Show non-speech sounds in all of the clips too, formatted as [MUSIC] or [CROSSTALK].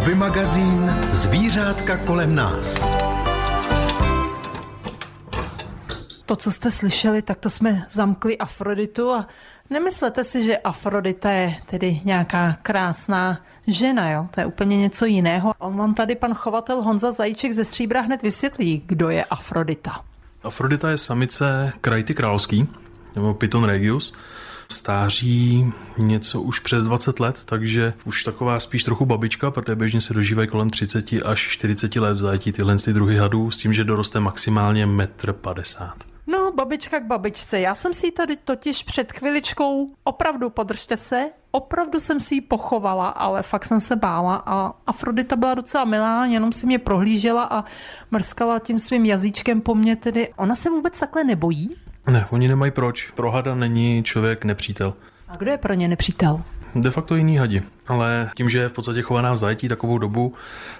Hobby magazín Zvířátka kolem nás. To, co jste slyšeli, tak to jsme zamkli Afroditu a nemyslete si, že Afrodita je tedy nějaká krásná žena, jo? To je úplně něco jiného. On vám tady pan chovatel Honza Zajíček ze Stříbra hned vysvětlí, kdo je Afrodita. Afrodita je samice krajty královský, nebo Python regius, stáří něco už přes 20 let, takže už taková spíš trochu babička, protože běžně se dožívají kolem 30 až 40 let v zajetí tyhle ty druhy hadů, s tím, že doroste maximálně 1,50 m. No, babička k babičce. Já jsem si ji tady totiž před chviličkou, opravdu podržte se, opravdu jsem si ji pochovala, ale fakt jsem se bála a Afrodita byla docela milá, jenom si mě prohlížela a mrskala tím svým jazyčkem po mně tedy. Ona se vůbec takhle nebojí? Ne, oni nemají proč. Pro hada není člověk nepřítel. A kdo je pro ně nepřítel? De facto jiný hadi. Ale tím, že je v podstatě chovaná v zajetí takovou dobu,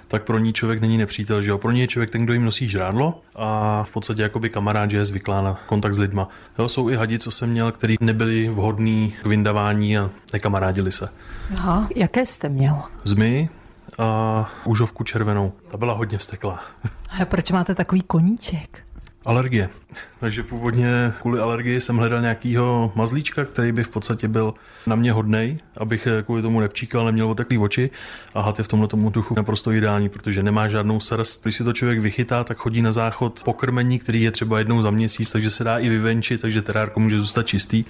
tak pro ní člověk není nepřítel. Že jo? Pro ní je člověk ten, kdo jim nosí žrádlo a v podstatě jakoby kamarád, že je zvyklá na kontakt s lidma. Jo, jsou i hadi, co jsem měl, který nebyli vhodní k vyndavání a nekamarádili se. Aha, jaké jste měl? Zmy a úžovku červenou. Ta byla hodně vsteklá. A proč máte takový koníček? Alergie. Takže původně kvůli alergii jsem hledal nějakýho mazlíčka, který by v podstatě byl na mě hodnej, abych kvůli tomu nepčíkal, neměl oteklý oči. A had je v tomhle tomu duchu naprosto ideální, protože nemá žádnou srst. Když si to člověk vychytá, tak chodí na záchod pokrmení, který je třeba jednou za měsíc, takže se dá i vyvenčit, takže terárko může zůstat čistý.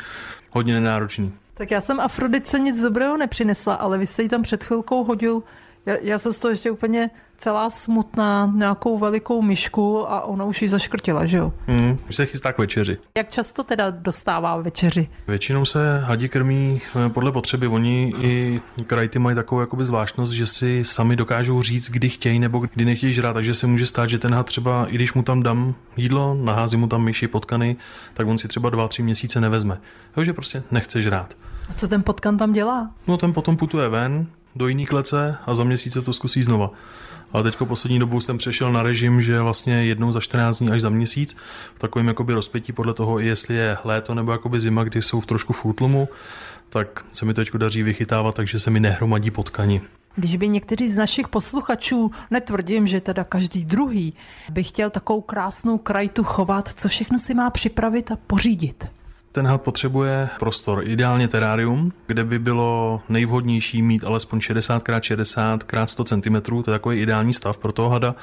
Hodně nenáročný. Tak já jsem Afrodice nic dobrého nepřinesla, ale vy jste ji tam před chvilkou hodil já, já jsem z toho ještě úplně celá smutná, nějakou velikou myšku a ona už ji zaškrtila, že jo? Mm, už se chystá k večeři. Jak často teda dostává večeři? Většinou se hadi krmí eh, podle potřeby. Oni i krajty mají takovou jakoby zvláštnost, že si sami dokážou říct, kdy chtějí nebo kdy nechtějí žrát, takže se může stát, že ten had třeba, i když mu tam dám jídlo, naházím mu tam myši, potkany, tak on si třeba dva, tři měsíce nevezme. Takže prostě nechce žrát. A co ten potkan tam dělá? No ten potom putuje ven, do jiný klece a za měsíc se to zkusí znova. Ale teďko poslední dobou jsem přešel na režim, že vlastně jednou za 14 dní až za měsíc, v takovém jakoby rozpětí podle toho, jestli je léto nebo jakoby zima, kdy jsou v trošku v útlumu, tak se mi teď daří vychytávat, takže se mi nehromadí potkani. Když by některý z našich posluchačů, netvrdím, že teda každý druhý, by chtěl takovou krásnou krajtu chovat, co všechno si má připravit a pořídit? Ten had potřebuje prostor, ideálně terárium, kde by bylo nejvhodnější mít alespoň 60x60 x 100 cm, to je takový ideální stav pro toho hada,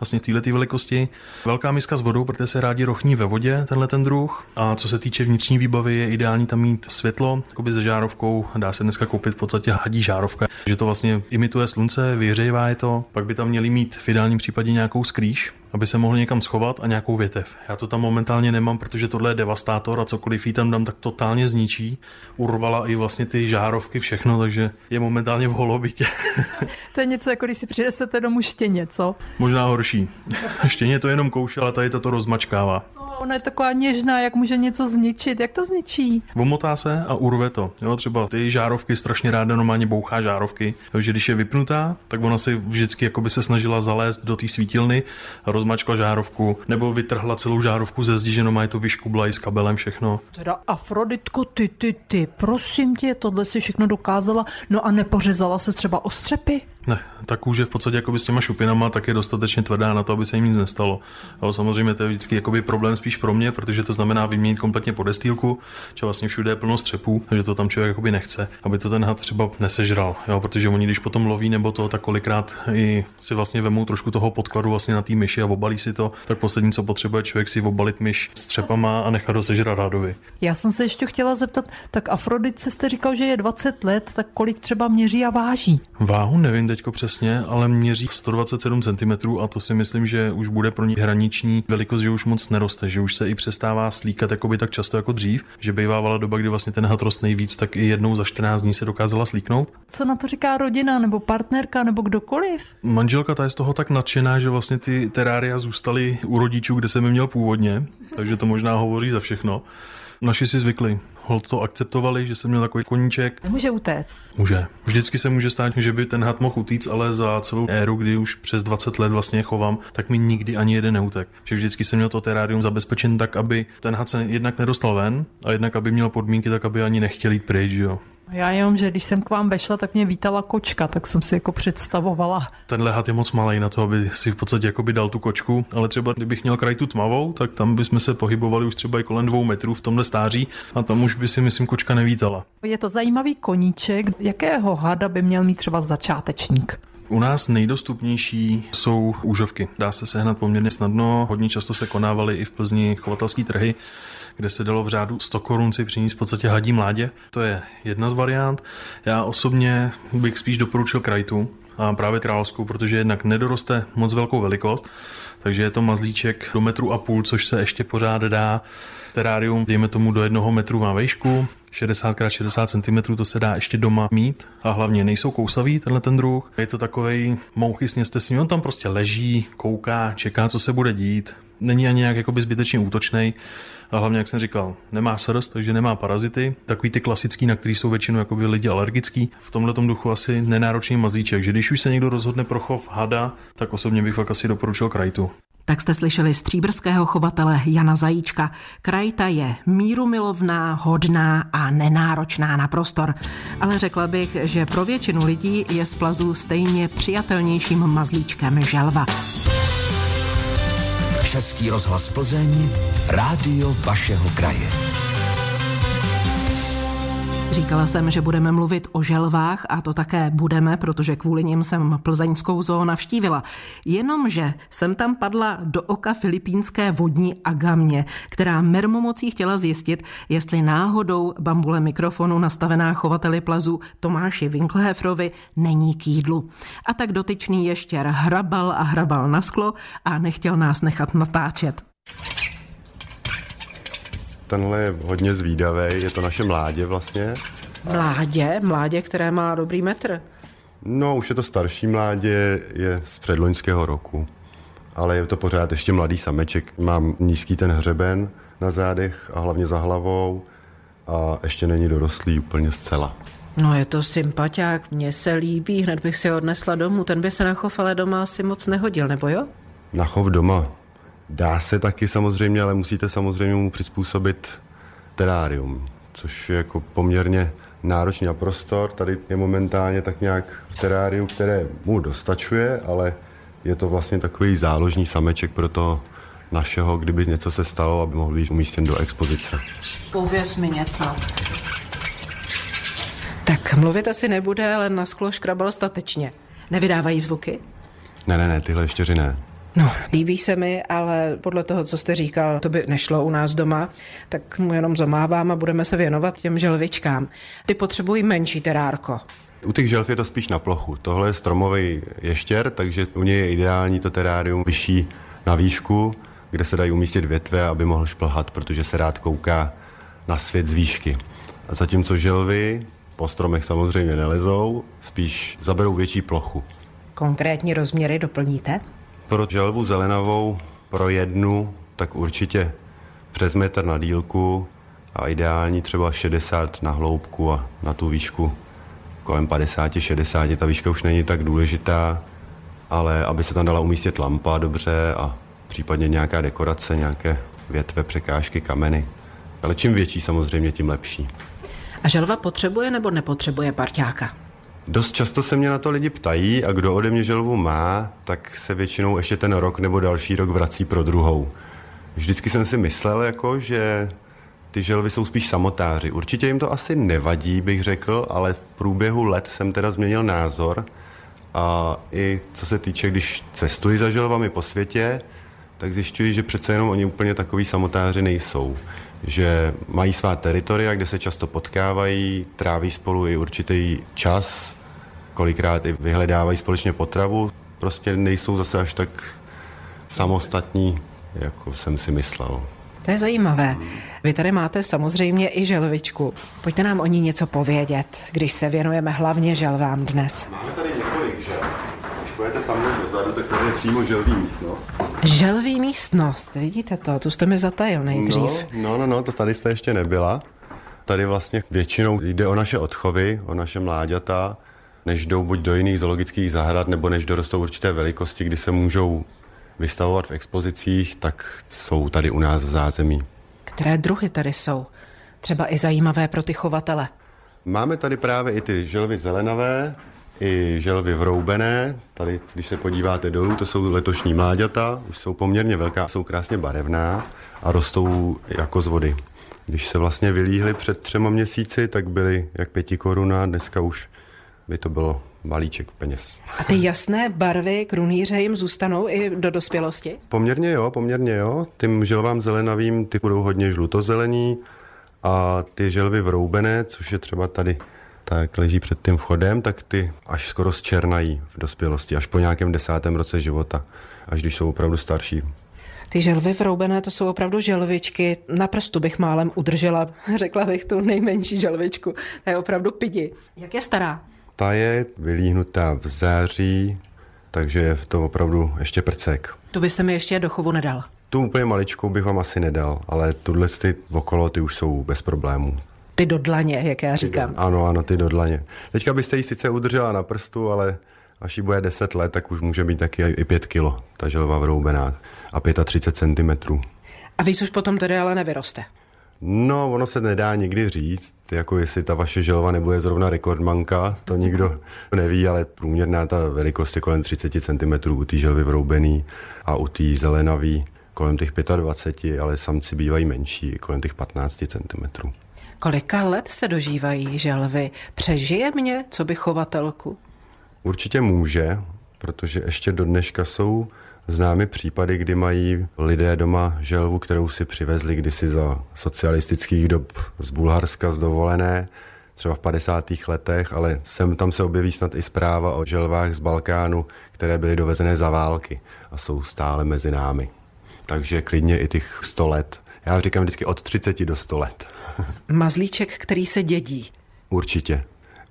vlastně v této velikosti. Velká miska s vodou, protože se rádi rochní ve vodě, tenhle ten druh. A co se týče vnitřní výbavy, je ideální tam mít světlo, jakoby se žárovkou, dá se dneska koupit v podstatě hadí žárovka, že to vlastně imituje slunce, vyhřejvá je to, pak by tam měli mít v ideálním případě nějakou skrýš, aby se mohl někam schovat a nějakou větev. Já to tam momentálně nemám, protože tohle je devastátor a cokoliv jí tam dám, tak totálně zničí. Urvala i vlastně ty žárovky, všechno, takže je momentálně v holobitě. [LAUGHS] to je něco, jako když si přinesete domů štěně, co? Možná horší. [LAUGHS] Štěně to jenom kouše, ale tady to, to rozmačkává. No, ona je taková něžná, jak může něco zničit. Jak to zničí? Omotá se a urve to. Jo, třeba ty žárovky strašně ráda normálně bouchá žárovky, takže když je vypnutá, tak ona si vždycky jako by se snažila zalézt do té svítilny a rozmačkla žárovku, nebo vytrhla celou žárovku ze zdi, že no je to vyškubla i s kabelem všechno. Teda Afroditko, ty, ty, ty, prosím tě, tohle si všechno dokázala, no a nepořezala se třeba o střepy? Ne, ta kůže v podstatě jakoby s těma šupinama tak je dostatečně tvrdá na to, aby se jim nic nestalo. Ale samozřejmě to je vždycky jakoby problém spíš pro mě, protože to znamená vyměnit kompletně podestýlku, že vlastně všude je plno střepů, že to tam člověk jakoby nechce, aby to ten had třeba nesežral. Jo, protože oni, když potom loví nebo to, tak kolikrát i si vlastně vemou trošku toho podkladu vlastně na té myši a obalí si to, tak poslední, co potřebuje člověk si obalit myš s třepama a nechat ho sežrat rádovi. Já jsem se ještě chtěla zeptat, tak Afrodice jste říkal, že je 20 let, tak kolik třeba měří a váží? Váhu nevím teďko přesně, ale měří 127 cm a to si myslím, že už bude pro ní hraniční velikost, že už moc neroste, že už se i přestává slíkat jakoby tak často jako dřív, že bývávala doba, kdy vlastně ten had rost nejvíc, tak i jednou za 14 dní se dokázala slíknout. Co na to říká rodina nebo partnerka nebo kdokoliv? Manželka ta je z toho tak nadšená, že vlastně ty terária zůstaly u rodičů, kde jsem je měl původně, takže to možná hovoří za všechno. Naši si zvykli hold to akceptovali, že jsem měl takový koníček. Může utéct. Může. Vždycky se může stát, že by ten had mohl utíct, ale za celou éru, kdy už přes 20 let vlastně chovám, tak mi nikdy ani jeden neutek. Že vždycky jsem měl to terárium zabezpečen tak, aby ten had se jednak nedostal ven a jednak, aby měl podmínky tak, aby ani nechtěl jít pryč, jo. Já jenom, že když jsem k vám vešla, tak mě vítala kočka, tak jsem si jako představovala. Tenhle had je moc malý na to, aby si v podstatě jako by dal tu kočku, ale třeba kdybych měl kraj tu tmavou, tak tam bychom se pohybovali už třeba i kolem dvou metrů v tomhle stáří a tam už by si myslím kočka nevítala. Je to zajímavý koníček. Jakého hada by měl mít třeba začátečník? U nás nejdostupnější jsou úžovky. Dá se sehnat poměrně snadno, hodně často se konávaly i v Plzni chovatelské trhy, kde se dalo v řádu 100 korun si přinést v podstatě hadí mládě. To je jedna z variant. Já osobně bych spíš doporučil krajtu, a právě královskou, protože jednak nedoroste moc velkou velikost, takže je to mazlíček do metru a půl, což se ještě pořád dá. Terárium, dejme tomu do jednoho metru má vejšku, 60x60 cm to se dá ještě doma mít a hlavně nejsou kousavý tenhle ten druh. Je to takový mouchy sněste s ním, on tam prostě leží, kouká, čeká, co se bude dít. Není ani nějak jakoby zbytečně útočný. A hlavně, jak jsem říkal, nemá srst, takže nemá parazity. Takový ty klasický, na který jsou většinou jakoby lidi alergický. V tomhle duchu asi nenáročný mazlíček, že když už se někdo rozhodne pro chov hada, tak osobně bych fakt asi doporučil krajtu. Tak jste slyšeli stříbrského chovatele Jana Zajíčka. Krajta je mírumilovná, hodná a nenáročná na prostor. Ale řekla bych, že pro většinu lidí je z plazu stejně přijatelnějším mazlíčkem želva. Český rozhlas Plzeň, rádio vašeho kraje. Říkala jsem, že budeme mluvit o želvách a to také budeme, protože kvůli nim jsem plzeňskou zoo navštívila. Jenomže jsem tam padla do oka filipínské vodní agamě, která mermomocí chtěla zjistit, jestli náhodou bambule mikrofonu nastavená chovateli plazu Tomáši Winklehefrovi není k jídlu. A tak dotyčný ještěr hrabal a hrabal na sklo a nechtěl nás nechat natáčet. Tenhle je hodně zvídavý, je to naše mládě vlastně. Mládě? Mládě, které má dobrý metr. No, už je to starší mládě, je z předloňského roku. Ale je to pořád ještě mladý sameček. Mám nízký ten hřeben na zádech a hlavně za hlavou a ještě není dorostlý úplně zcela. No je to sympatiák, mně se líbí, hned bych si ho odnesla domů. Ten by se na chov ale doma asi moc nehodil, nebo jo? Na chov doma. Dá se taky samozřejmě, ale musíte samozřejmě mu přizpůsobit terárium, což je jako poměrně náročný na prostor. Tady je momentálně tak nějak v teráriu, které mu dostačuje, ale je to vlastně takový záložní sameček pro to našeho, kdyby něco se stalo, aby mohl být umístěn do expozice. Pověz mi něco. Tak mluvit asi nebude, ale na sklo škrabal statečně. Nevydávají zvuky? Ne, ne, ne, tyhle štěři ne. No, líbí se mi, ale podle toho, co jste říkal, to by nešlo u nás doma, tak mu jenom zamávám a budeme se věnovat těm želvičkám. Ty potřebují menší terárko. U těch želv je to spíš na plochu. Tohle je stromový ještěr, takže u něj je ideální to terárium vyšší na výšku, kde se dají umístit větve, aby mohl šplhat, protože se rád kouká na svět z výšky. A zatímco želvy po stromech samozřejmě nelezou, spíš zaberou větší plochu. Konkrétní rozměry doplníte? Pro želvu zelenavou, pro jednu, tak určitě přes metr na dílku a ideální třeba 60 na hloubku a na tu výšku kolem 50-60. Ta výška už není tak důležitá, ale aby se tam dala umístit lampa dobře a případně nějaká dekorace, nějaké větve, překážky, kameny. Ale čím větší samozřejmě, tím lepší. A želva potřebuje nebo nepotřebuje parťáka? Dost často se mě na to lidi ptají a kdo ode mě želvu má, tak se většinou ještě ten rok nebo další rok vrací pro druhou. Vždycky jsem si myslel, jako, že ty želvy jsou spíš samotáři. Určitě jim to asi nevadí, bych řekl, ale v průběhu let jsem teda změnil názor. A i co se týče, když cestuji za želvami po světě, tak zjišťuji, že přece jenom oni úplně takový samotáři nejsou. Že mají svá teritoria, kde se často potkávají, tráví spolu i určitý čas, kolikrát i vyhledávají společně potravu. Prostě nejsou zase až tak samostatní, jako jsem si myslel. To je zajímavé. Vy tady máte samozřejmě i želvičku. Pojďte nám o ní něco povědět, když se věnujeme hlavně želvám dnes. Máme tady několik želv. Když pojete mnou dozadu, tak tady je přímo želví místnost. Želví místnost, vidíte to, tu jste mi zatajil nejdřív. No, no, no, no, to tady jste ještě nebyla. Tady vlastně většinou jde o naše odchovy, o naše mláďata, než jdou buď do jiných zoologických zahrad, nebo než dorostou určité velikosti, kdy se můžou vystavovat v expozicích, tak jsou tady u nás v zázemí. Které druhy tady jsou? Třeba i zajímavé pro ty chovatele. Máme tady právě i ty želvy zelenavé, i želvy vroubené. Tady, když se podíváte dolů, to jsou letošní mláďata, už jsou poměrně velká, jsou krásně barevná a rostou jako z vody. Když se vlastně vylíhly před třema měsíci, tak byly jak pěti koruna, dneska už by to bylo balíček peněz. A ty jasné barvy krunýře jim zůstanou i do dospělosti? Poměrně jo, poměrně jo. Tím želvám zelenavým ty budou hodně žlutozelení a ty želvy vroubené, což je třeba tady tak leží před tím vchodem, tak ty až skoro zčernají v dospělosti, až po nějakém desátém roce života, až když jsou opravdu starší. Ty želvy vroubené, to jsou opravdu želvičky. Na prstu bych málem udržela, řekla bych tu nejmenší želvičku. To je opravdu pidi. Jak je stará? Ta je vylíhnutá v září, takže je to opravdu ještě prcek. To byste mi ještě do chovu nedal. Tu úplně maličkou bych vám asi nedal, ale tuhle ty okolo ty už jsou bez problémů. Ty do dlaně, jak já říkám. Ano, ano, ty do dlaně. Teďka byste ji sice udržela na prstu, ale až jí bude 10 let, tak už může být taky i 5 kilo, ta želva vroubená a 35 cm. A víc už potom tedy ale nevyroste. No, ono se nedá nikdy říct, jako jestli ta vaše želva nebude zrovna rekordmanka, to nikdo neví, ale průměrná ta velikost je kolem 30 cm u té želvy vroubený a u té zelenavý kolem těch 25, ale samci bývají menší, kolem těch 15 cm. Kolika let se dožívají želvy? Přežije mě, co by chovatelku? Určitě může, protože ještě do dneška jsou známy případy, kdy mají lidé doma želvu, kterou si přivezli kdysi za socialistických dob z Bulharska z dovolené, třeba v 50. letech, ale sem tam se objeví snad i zpráva o želvách z Balkánu, které byly dovezené za války a jsou stále mezi námi. Takže klidně i těch 100 let. Já říkám vždycky od 30 do 100 let. [LAUGHS] Mazlíček, který se dědí. Určitě.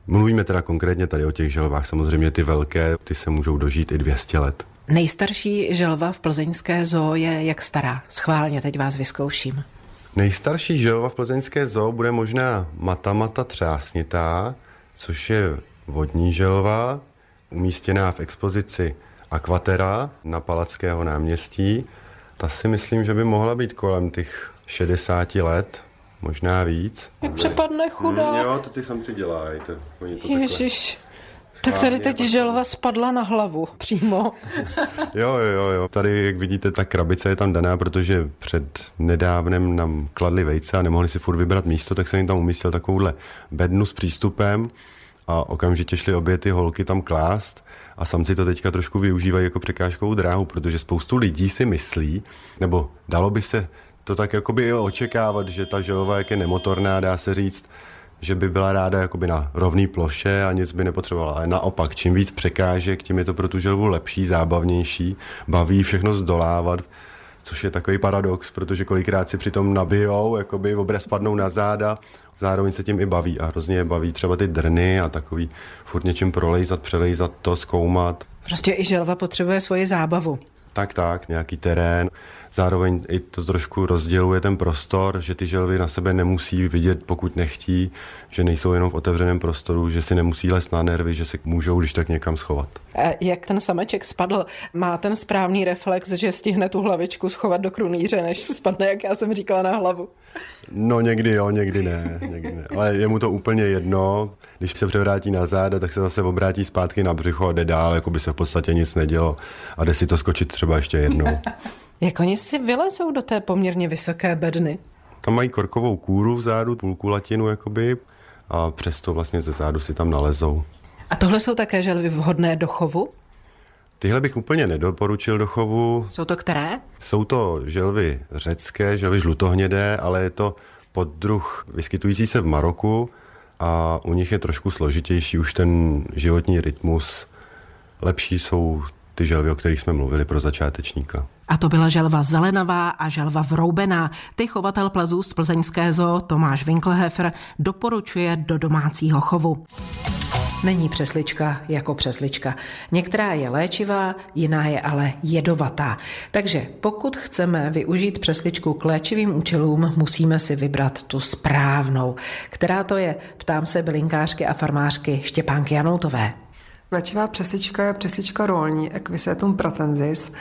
Mluvíme teda konkrétně tady o těch želvách. Samozřejmě ty velké, ty se můžou dožít i 200 let. Nejstarší želva v plzeňské zoo je jak stará? Schválně teď vás vyzkouším. Nejstarší želva v plzeňské zoo bude možná matamata třásnitá, což je vodní želva, umístěná v expozici Aquatera na Palackého náměstí. Ta si myslím, že by mohla být kolem těch 60 let, možná víc. Jak přepadne chudá. Mm, jo, to ty samci dělají. To, oni to Ježiš. Tak tady teď želva spadla na hlavu přímo. [LAUGHS] jo, jo, jo, jo. Tady, jak vidíte, ta krabice je tam daná, protože před nedávnem nám kladli vejce a nemohli si furt vybrat místo, tak jsem jim tam umístil takovouhle bednu s přístupem a okamžitě šly obě ty holky tam klást a samci to teďka trošku využívají jako překážkovou dráhu, protože spoustu lidí si myslí, nebo dalo by se to tak jakoby očekávat, že ta želva, jak je nemotorná, dá se říct, že by byla ráda jakoby na rovné ploše a nic by nepotřebovala. Ale naopak, čím víc překážek, tím je to pro tu želvu lepší, zábavnější, baví všechno zdolávat, což je takový paradox, protože kolikrát si přitom nabijou, jakoby obraz spadnou na záda, zároveň se tím i baví a hrozně je baví třeba ty drny a takový furt něčím prolejzat, přelejzat to, zkoumat. Prostě i želva potřebuje svoji zábavu. Tak, tak, nějaký terén. Zároveň i to trošku rozděluje ten prostor, že ty želvy na sebe nemusí vidět, pokud nechtí, že nejsou jenom v otevřeném prostoru, že si nemusí les na nervy, že se můžou když tak někam schovat. A jak ten sameček spadl, má ten správný reflex, že stihne tu hlavičku schovat do krunýře, než spadne, jak já jsem říkala, na hlavu? No někdy jo, někdy ne, někdy ne. Ale je mu to úplně jedno. Když se převrátí na záda, tak se zase obrátí zpátky na břicho a jde dál, jako by se v podstatě nic nedělo. A jde si to skočit třeba ještě jednou. Jak oni si vylezou do té poměrně vysoké bedny? Tam mají korkovou kůru vzadu, půlku latinu jakoby, a přesto vlastně ze zádu si tam nalezou. A tohle jsou také želvy vhodné do chovu? Tyhle bych úplně nedoporučil do chovu. Jsou to které? Jsou to želvy řecké, želvy žlutohnědé, ale je to poddruh vyskytující se v Maroku a u nich je trošku složitější už ten životní rytmus. Lepší jsou ty želvy, o kterých jsme mluvili pro začátečníka. A to byla želva zelenavá a želva vroubená. Ty chovatel plazů z plzeňské zoo Tomáš Winkelhefer doporučuje do domácího chovu. Není přeslička jako přeslička. Některá je léčivá, jiná je ale jedovatá. Takže pokud chceme využít přesličku k léčivým účelům, musíme si vybrat tu správnou. Která to je? Ptám se bylinkářky a farmářky Štěpánky Janoutové. Léčivá přeslička je přeslička rolní Equisetum pratensis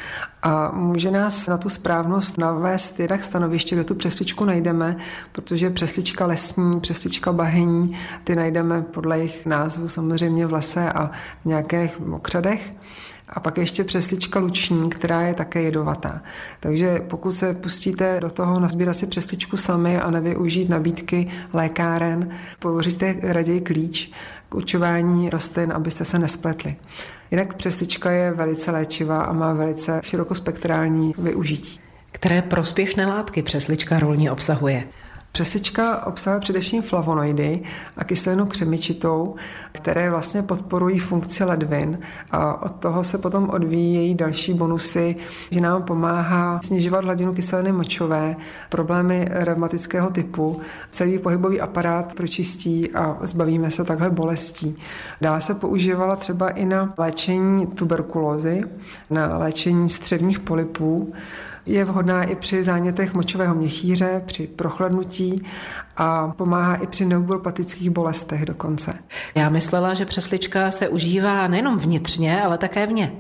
a může nás na tu správnost navést jinak stanoviště, kde tu přesličku najdeme, protože přeslička lesní, přeslička bahení, ty najdeme podle jejich názvu samozřejmě v lese a v nějakých mokřadech. A pak ještě přeslička luční, která je také jedovatá. Takže pokud se pustíte do toho nazbírat si přesličku sami a nevyužít nabídky lékáren, použijte raději klíč učování rostlin, abyste se nespletli. Jinak přeslička je velice léčivá a má velice širokospektrální využití. Které prospěšné látky přeslička rolní obsahuje? Přeslička obsahuje především flavonoidy a kyselinu křemičitou, které vlastně podporují funkci ledvin a od toho se potom odvíjejí další bonusy, že nám pomáhá snižovat hladinu kyseliny močové, problémy reumatického typu, celý pohybový aparát pročistí a zbavíme se takhle bolestí. Dále se používala třeba i na léčení tuberkulózy, na léčení střevních polipů, je vhodná i při zánětech močového měchýře, při prochladnutí a pomáhá i při neuropatických bolestech dokonce. Já myslela, že přeslička se užívá nejenom vnitřně, ale také vně.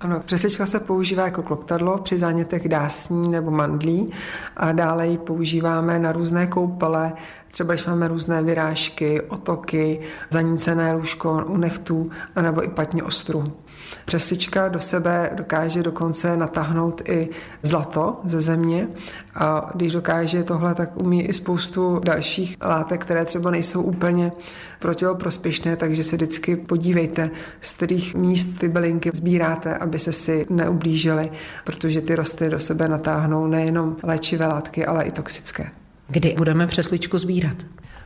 Ano, přeslička se používá jako kloktadlo při zánětech dásní nebo mandlí a dále ji používáme na různé koupele, třeba když máme různé vyrážky, otoky, zanícené lůžko u nechtů, nebo i patní ostruhu. Přeslička do sebe dokáže dokonce natáhnout i zlato ze země a když dokáže tohle, tak umí i spoustu dalších látek, které třeba nejsou úplně pro tělo prospěšné, takže se vždycky podívejte, z kterých míst ty bylinky sbíráte, aby se si neublížili, protože ty rostliny do sebe natáhnou nejenom léčivé látky, ale i toxické. Kdy budeme přesličku sbírat?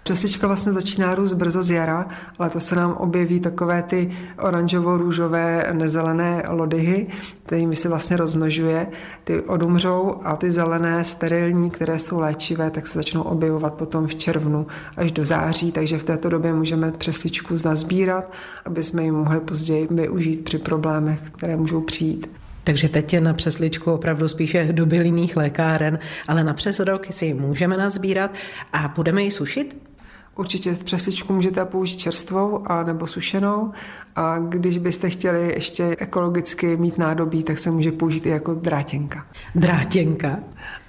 Přeslička vlastně začíná růst brzo z jara, ale to se nám objeví takové ty oranžovo-růžové nezelené lodyhy, kterými se vlastně rozmnožuje. Ty odumřou a ty zelené, sterilní, které jsou léčivé, tak se začnou objevovat potom v červnu až do září, takže v této době můžeme přesličku nazbírat, aby jsme ji mohli později využít při problémech, které můžou přijít. Takže teď je na přesličku opravdu spíše do bylinných lékáren, ale na přes rok si ji můžeme nazbírat a budeme ji sušit? Určitě přesličku můžete použít čerstvou a nebo sušenou a když byste chtěli ještě ekologicky mít nádobí, tak se může použít i jako drátěnka. Drátěnka?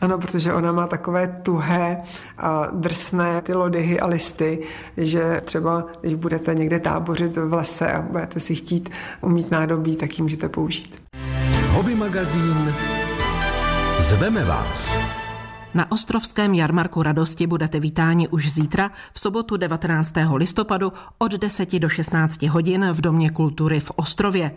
Ano, protože ona má takové tuhé a drsné ty lodyhy a listy, že třeba když budete někde tábořit v lese a budete si chtít umít nádobí, tak ji můžete použít. Hobby magazín Zveme vás. Na Ostrovském jarmarku radosti budete vítáni už zítra v sobotu 19. listopadu od 10 do 16 hodin v Domě kultury v Ostrově.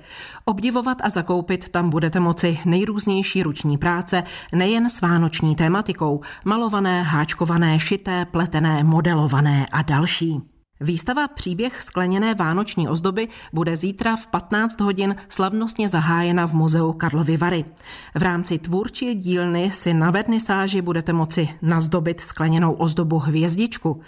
Obdivovat a zakoupit tam budete moci nejrůznější ruční práce, nejen s vánoční tématikou, malované, háčkované, šité, pletené, modelované a další. Výstava Příběh skleněné vánoční ozdoby bude zítra v 15 hodin slavnostně zahájena v muzeu Karlovy Vary. V rámci tvůrčí dílny si na vernisáži budete moci nazdobit skleněnou ozdobu hvězdičku.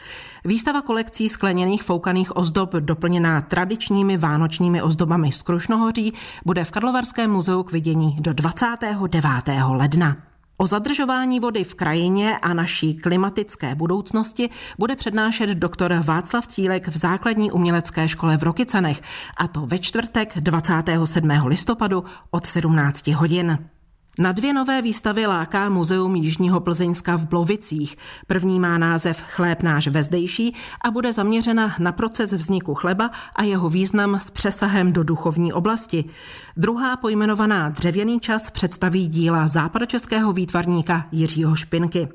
Výstava kolekcí skleněných foukaných ozdob doplněná tradičními vánočními ozdobami z Krušnohoří bude v Karlovarském muzeu k vidění do 29. ledna. O zadržování vody v krajině a naší klimatické budoucnosti bude přednášet doktor Václav Cílek v základní umělecké škole v Rokycanech, a to ve čtvrtek 27. listopadu od 17 hodin. Na dvě nové výstavy láká Muzeum Jižního Plzeňska v Blovicích. První má název Chléb náš vezdejší a bude zaměřena na proces vzniku chleba a jeho význam s přesahem do duchovní oblasti. Druhá pojmenovaná Dřevěný čas představí díla západočeského výtvarníka Jiřího Špinky.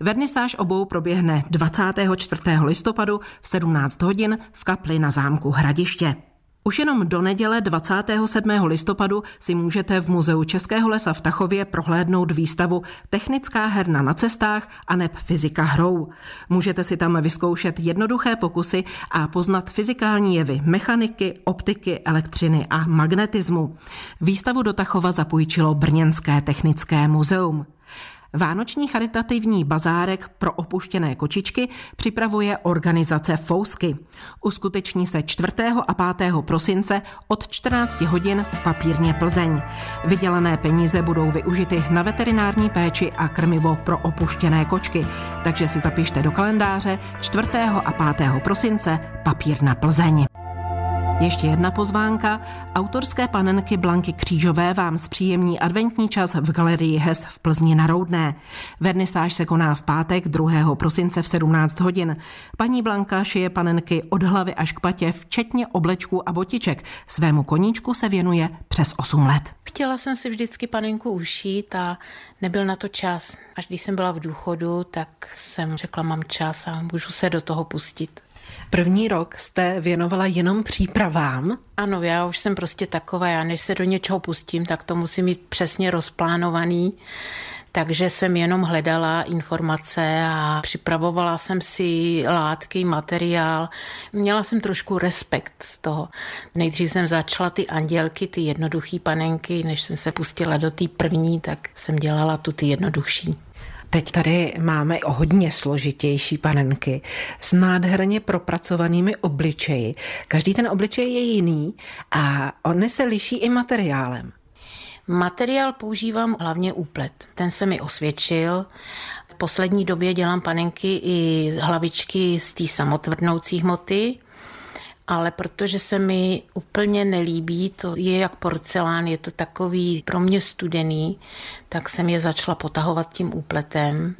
Vernisáž obou proběhne 24. listopadu v 17 hodin v kapli na zámku Hradiště. Už jenom do neděle 27. listopadu si můžete v Muzeu Českého lesa v Tachově prohlédnout výstavu Technická herna na cestách a neb fyzika hrou. Můžete si tam vyzkoušet jednoduché pokusy a poznat fyzikální jevy mechaniky, optiky, elektřiny a magnetismu. Výstavu do Tachova zapůjčilo Brněnské technické muzeum. Vánoční charitativní bazárek pro opuštěné kočičky připravuje organizace Fousky. Uskuteční se 4. a 5. prosince od 14 hodin v papírně Plzeň. Vydělané peníze budou využity na veterinární péči a krmivo pro opuštěné kočky, takže si zapište do kalendáře 4. a 5. prosince papír na Plzeň. Ještě jedna pozvánka. Autorské panenky Blanky Křížové vám zpříjemní adventní čas v galerii HES v Plzni na Roudné. Vernisáž se koná v pátek 2. prosince v 17 hodin. Paní Blanka šije panenky od hlavy až k patě, včetně oblečků a botiček. Svému koníčku se věnuje přes 8 let. Chtěla jsem si vždycky panenku ušít a nebyl na to čas. Až když jsem byla v důchodu, tak jsem řekla, mám čas a můžu se do toho pustit. První rok jste věnovala jenom přípravám? Ano, já už jsem prostě taková, já než se do něčeho pustím, tak to musím mít přesně rozplánovaný. Takže jsem jenom hledala informace a připravovala jsem si látky, materiál. Měla jsem trošku respekt z toho. Nejdřív jsem začala ty andělky, ty jednoduché panenky, než jsem se pustila do té první, tak jsem dělala tu ty jednodušší. Teď tady máme o hodně složitější panenky s nádherně propracovanými obličeji. Každý ten obličej je jiný a oni se liší i materiálem. Materiál používám hlavně úplet. Ten se mi osvědčil. V poslední době dělám panenky i hlavičky z té samotvrdnoucí hmoty, ale protože se mi úplně nelíbí, to je jak porcelán, je to takový pro mě studený, tak jsem je začala potahovat tím úpletem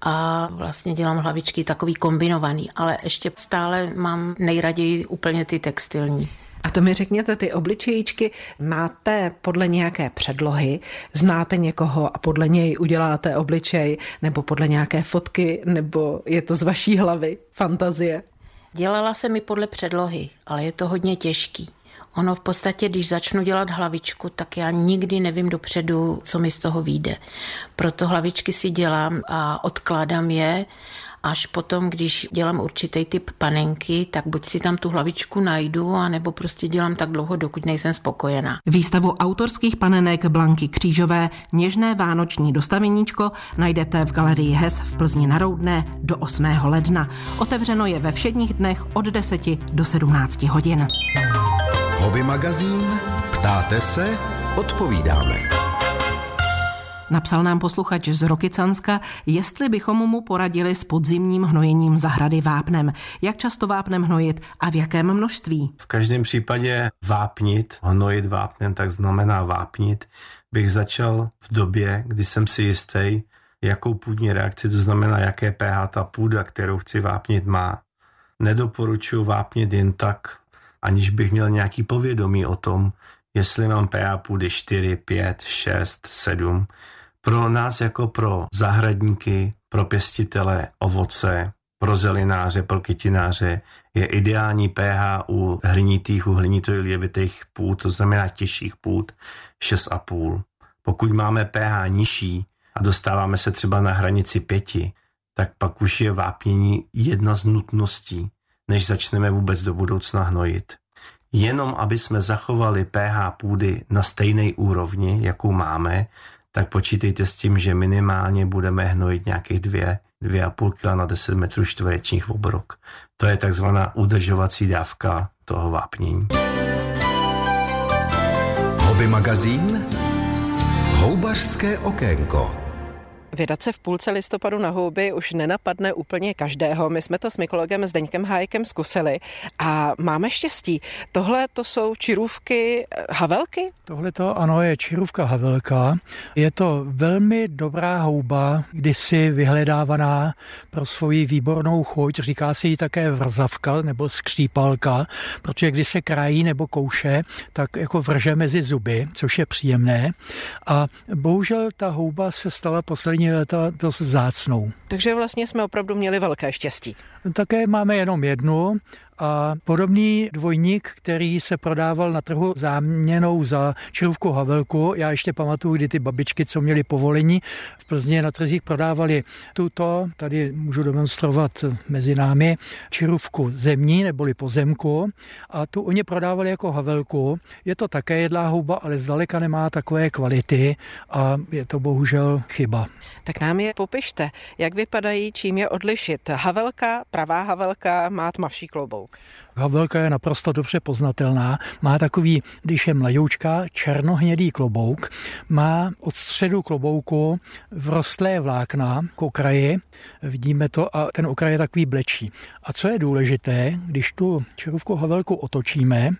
a vlastně dělám hlavičky takový kombinovaný, ale ještě stále mám nejraději úplně ty textilní. A to mi řekněte, ty obličejíčky máte podle nějaké předlohy, znáte někoho a podle něj uděláte obličej, nebo podle nějaké fotky, nebo je to z vaší hlavy, fantazie? Dělala se mi podle předlohy, ale je to hodně těžký. Ono v podstatě, když začnu dělat hlavičku, tak já nikdy nevím dopředu, co mi z toho vyjde. Proto hlavičky si dělám a odkládám je až potom, když dělám určitý typ panenky, tak buď si tam tu hlavičku najdu, anebo prostě dělám tak dlouho, dokud nejsem spokojená. Výstavu autorských panenek Blanky Křížové Něžné vánoční dostaveníčko najdete v galerii HES v Plzni na Roudné do 8. ledna. Otevřeno je ve všedních dnech od 10 do 17 hodin. Hobby magazín Ptáte se? Odpovídáme. Napsal nám posluchač z Rokycanska, jestli bychom mu poradili s podzimním hnojením zahrady vápnem. Jak často vápnem hnojit a v jakém množství? V každém případě vápnit, hnojit vápnem, tak znamená vápnit, bych začal v době, kdy jsem si jistý, jakou půdní reakci, to znamená, jaké pH ta půda, kterou chci vápnit, má. Nedoporučuji vápnit jen tak, aniž bych měl nějaký povědomí o tom, jestli mám pH půdy 4, 5, 6, 7, pro nás jako pro zahradníky, pro pěstitele ovoce, pro zelináře, pro kytináře je ideální pH u hlinitých, u hlinitoilěvitých půd, to znamená těžších půd, 6,5. Pokud máme pH nižší a dostáváme se třeba na hranici 5, tak pak už je vápnění jedna z nutností, než začneme vůbec do budoucna hnojit. Jenom aby jsme zachovali pH půdy na stejné úrovni, jakou máme, tak počítejte s tím, že minimálně budeme hnojit nějakých 2, 2,5 kg na 10 metrů čtverečních obrok. To je takzvaná udržovací dávka toho vápnění. Hobby magazín Houbařské okénko. Vydat se v půlce listopadu na houby už nenapadne úplně každého. My jsme to s mykologem Zdeňkem Hájkem zkusili a máme štěstí. Tohle to jsou čirůvky eh, havelky? Tohle to ano je čirůvka havelka. Je to velmi dobrá houba, kdysi vyhledávaná pro svoji výbornou chuť. Říká se jí také vrzavka nebo skřípalka, protože když se krají nebo kouše, tak jako vrže mezi zuby, což je příjemné. A bohužel ta houba se stala poslední poslední léta dost zácnou. Takže vlastně jsme opravdu měli velké štěstí. Také máme jenom jednu a podobný dvojník, který se prodával na trhu záměnou za čirůvku havelku. Já ještě pamatuju, kdy ty babičky, co měly povolení, v Plzně na trzích prodávali tuto, tady můžu demonstrovat mezi námi, čirůvku zemní neboli pozemku a tu oni prodávali jako havelku. Je to také jedlá houba, ale zdaleka nemá takové kvality a je to bohužel chyba. Tak nám je popište, jak vypadají, čím je odlišit. Havelka, pravá havelka má tmavší klobouk. Havelka je naprosto dobře poznatelná. Má takový, když je mladoučka, černohnědý klobouk. Má od středu klobouku vrostlé vlákna k okraji. Vidíme to a ten okraj je takový blečí. A co je důležité, když tu červku havelku otočíme,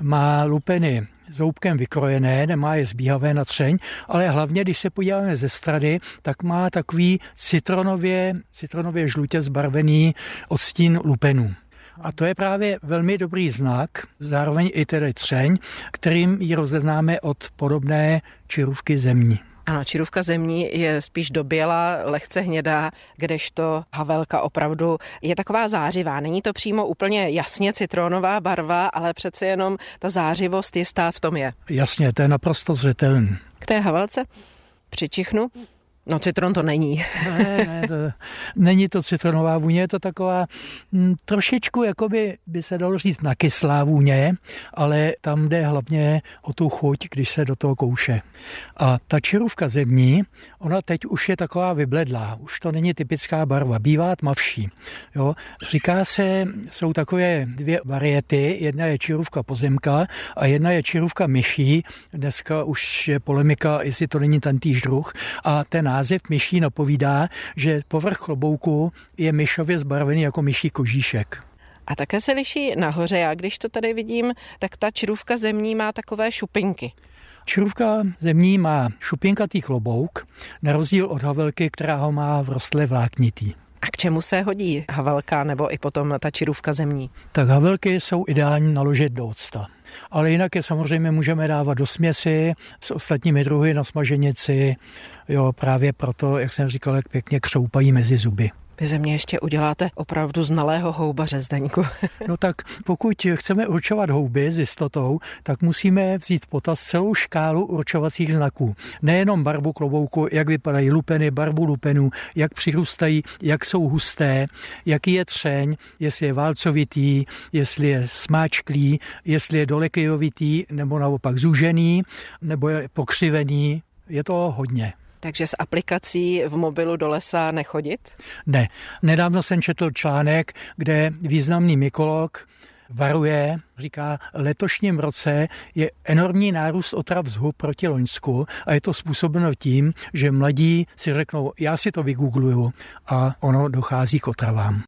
má lupeny zoubkem vykrojené, nemá je zbíhavé na třeň, ale hlavně, když se podíváme ze strady, tak má takový citronově, citronově žlutě zbarvený odstín lupenů. A to je právě velmi dobrý znak, zároveň i tedy třeň, kterým ji rozeznáme od podobné čirůvky zemní. Ano, čirůvka zemní je spíš doběla, lehce hnědá, kdežto havelka opravdu je taková zářivá. Není to přímo úplně jasně citronová barva, ale přece jenom ta zářivost jistá v tom je. Jasně, to je naprosto zřetelný. K té havelce přičichnu. No citron to není. ne, ne, to, [LAUGHS] není to citronová vůně, je to taková m, hm, trošičku, jakoby by se dalo říct, nakyslá vůně, ale tam jde hlavně o tu chuť, když se do toho kouše. A ta čirůvka zemní, ona teď už je taková vybledlá, už to není typická barva, bývá tmavší. Jo. Říká se, jsou takové dvě variety, jedna je čirůvka pozemka a jedna je čirůvka myší. Dneska už je polemika, jestli to není ten týž druh. A ten název myší napovídá, že povrch klobouku je myšově zbarvený jako myší kožíšek. A také se liší nahoře. Já když to tady vidím, tak ta čirůvka zemní má takové šupinky. Čirůvka zemní má šupinkatý klobouk, na rozdíl od havelky, která ho má v rostle vláknitý. A k čemu se hodí havelka nebo i potom ta čirůvka zemní? Tak havelky jsou ideální naložit do octa. Ale jinak je samozřejmě můžeme dávat do směsi s ostatními druhy na smaženici, jo, právě proto, jak jsem říkal, jak pěkně křoupají mezi zuby. Vy ze mě ještě uděláte opravdu znalého houbaře, Zdeňku. [LAUGHS] no tak pokud chceme určovat houby s jistotou, tak musíme vzít potaz celou škálu určovacích znaků. Nejenom barvu klobouku, jak vypadají lupeny, barvu lupenů, jak přirůstají, jak jsou husté, jaký je třeň, jestli je válcovitý, jestli je smáčklý, jestli je dolekejovitý, nebo naopak zúžený, nebo je pokřivený. Je to hodně. Takže s aplikací v mobilu do lesa nechodit? Ne. Nedávno jsem četl článek, kde významný mykolog varuje, říká, letošním roce je enormní nárůst otrav z hub proti Loňsku a je to způsobeno tím, že mladí si řeknou, já si to vygoogluju a ono dochází k otravám.